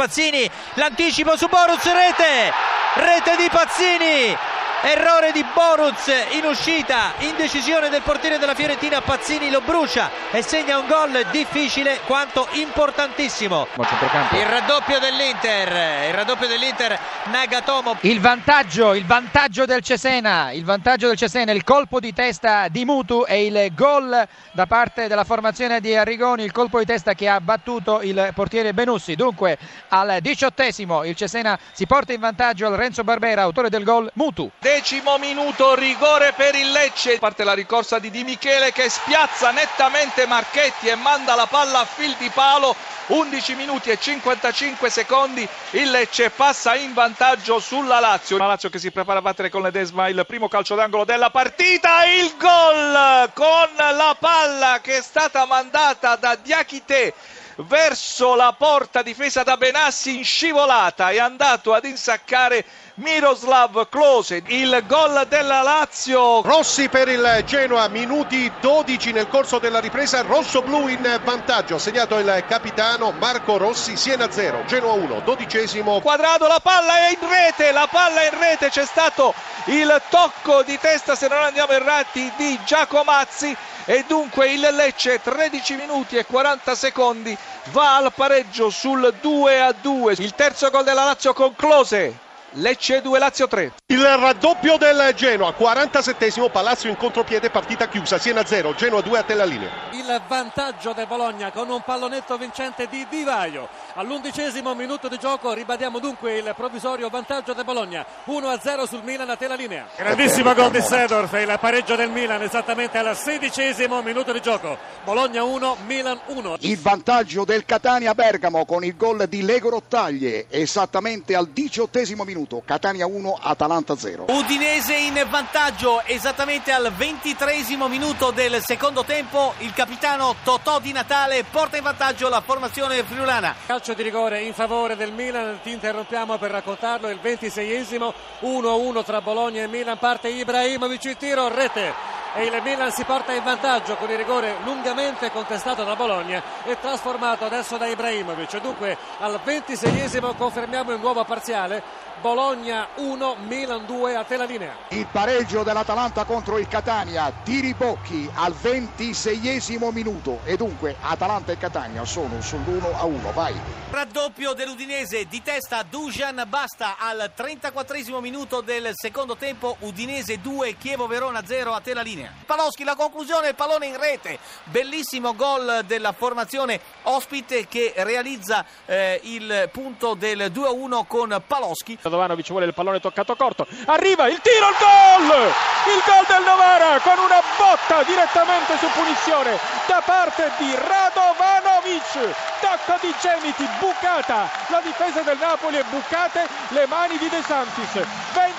Pazzini, l'anticipo su Boruz, rete, rete di Pazzini, Errore di Boruz in uscita, indecisione del portiere della Fiorentina, Pazzini lo brucia e segna un gol difficile quanto importantissimo. Il raddoppio dell'Inter, il raddoppio dell'Inter, Nagatomo. Il vantaggio, il vantaggio del Cesena, il vantaggio del Cesena, il colpo di testa di Mutu e il gol da parte della formazione di Arrigoni, il colpo di testa che ha battuto il portiere Benussi. Dunque al diciottesimo il Cesena si porta in vantaggio al Renzo Barbera, autore del gol Mutu decimo minuto, rigore per il Lecce. Parte la ricorsa di Di Michele che spiazza nettamente Marchetti e manda la palla a fil di palo. 11 minuti e 55 secondi, il Lecce passa in vantaggio sulla Lazio. La Lazio che si prepara a battere con l'Edesma il primo calcio d'angolo della partita. Il gol con la palla che è stata mandata da Diachite verso la porta difesa da Benassi in scivolata è andato ad insaccare Miroslav Klose il gol della Lazio. Rossi per il Genoa minuti 12 nel corso della ripresa rosso-blu in vantaggio segnato il capitano Marco Rossi Siena 0 Genoa 1 dodicesimo. Quadrato la palla è in rete la palla è in rete c'è stato il tocco di testa se non andiamo errati di Giacomazzi e dunque il Lecce 13 minuti e 40 secondi va al pareggio sul 2 a 2 il terzo gol della Lazio con Close Lecce 2 Lazio 3 il raddoppio del Genoa 47 Palazzo in contropiede partita chiusa Siena 0 Genoa 2 a te la linea il vantaggio del Bologna con un pallonetto vincente di Di Vaio. All'undicesimo minuto di gioco ribadiamo dunque il provvisorio vantaggio del Bologna. 1 a 0 sul Milan a te la linea grandissimo gol di Sedorf il pareggio del Milan esattamente al sedicesimo minuto di gioco. Bologna 1 Milan 1 il vantaggio del Catania Bergamo con il gol di Lego Rottaglie esattamente al diciottesimo minuto minuto. Catania 1, Atalanta 0. Udinese in vantaggio esattamente al ventitresimo minuto del secondo tempo. Il capitano Totò Di Natale porta in vantaggio la formazione friulana. Calcio di rigore in favore del Milan. Ti interrompiamo per raccontarlo. Il ventiseiesimo 1-1 tra Bologna e Milan. Parte Ibrahimovic, il tiro, rete e il Milan si porta in vantaggio con il rigore lungamente contestato da Bologna e trasformato adesso da Ibrahimovic. Dunque al 26esimo confermiamo il nuovo parziale. Bologna 1, Milan 2 a te la linea. Il pareggio dell'Atalanta contro il Catania, tiri Bocchi al 26esimo minuto e dunque Atalanta e Catania sono sull'1 a 1, vai. Raddoppio dell'Udinese di testa Dujan Basta al 34esimo minuto del secondo tempo, Udinese 2, Chievo Verona 0 a te la linea. Paloschi la conclusione, il pallone in rete, bellissimo gol della formazione ospite che realizza eh, il punto del 2 a 1 con Paloschi. Radovanovic vuole il pallone toccato corto. Arriva il tiro, il gol! Il gol del Novara con una botta direttamente su punizione da parte di Radovanovic. Tocco di Gemiti, bucata. La difesa del Napoli è bucate le mani di De Santis.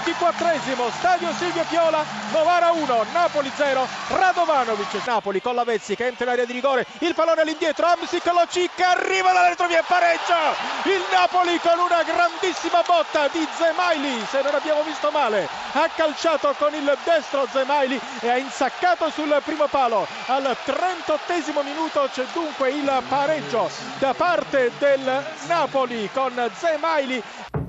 24esimo, stadio Silvio Piola, Novara 1, Napoli 0, Radovanovic. Napoli con la Vezzi che entra in area di rigore, il pallone all'indietro, Amsic lo cicca, arriva dalla retrovia e pareggia. Il Napoli con una grandissima botta di Zemaili, se non abbiamo visto male, ha calciato con il destro Zemaili e ha insaccato sul primo palo. Al 38 minuto c'è dunque il pareggio da parte del Napoli con Zemaili.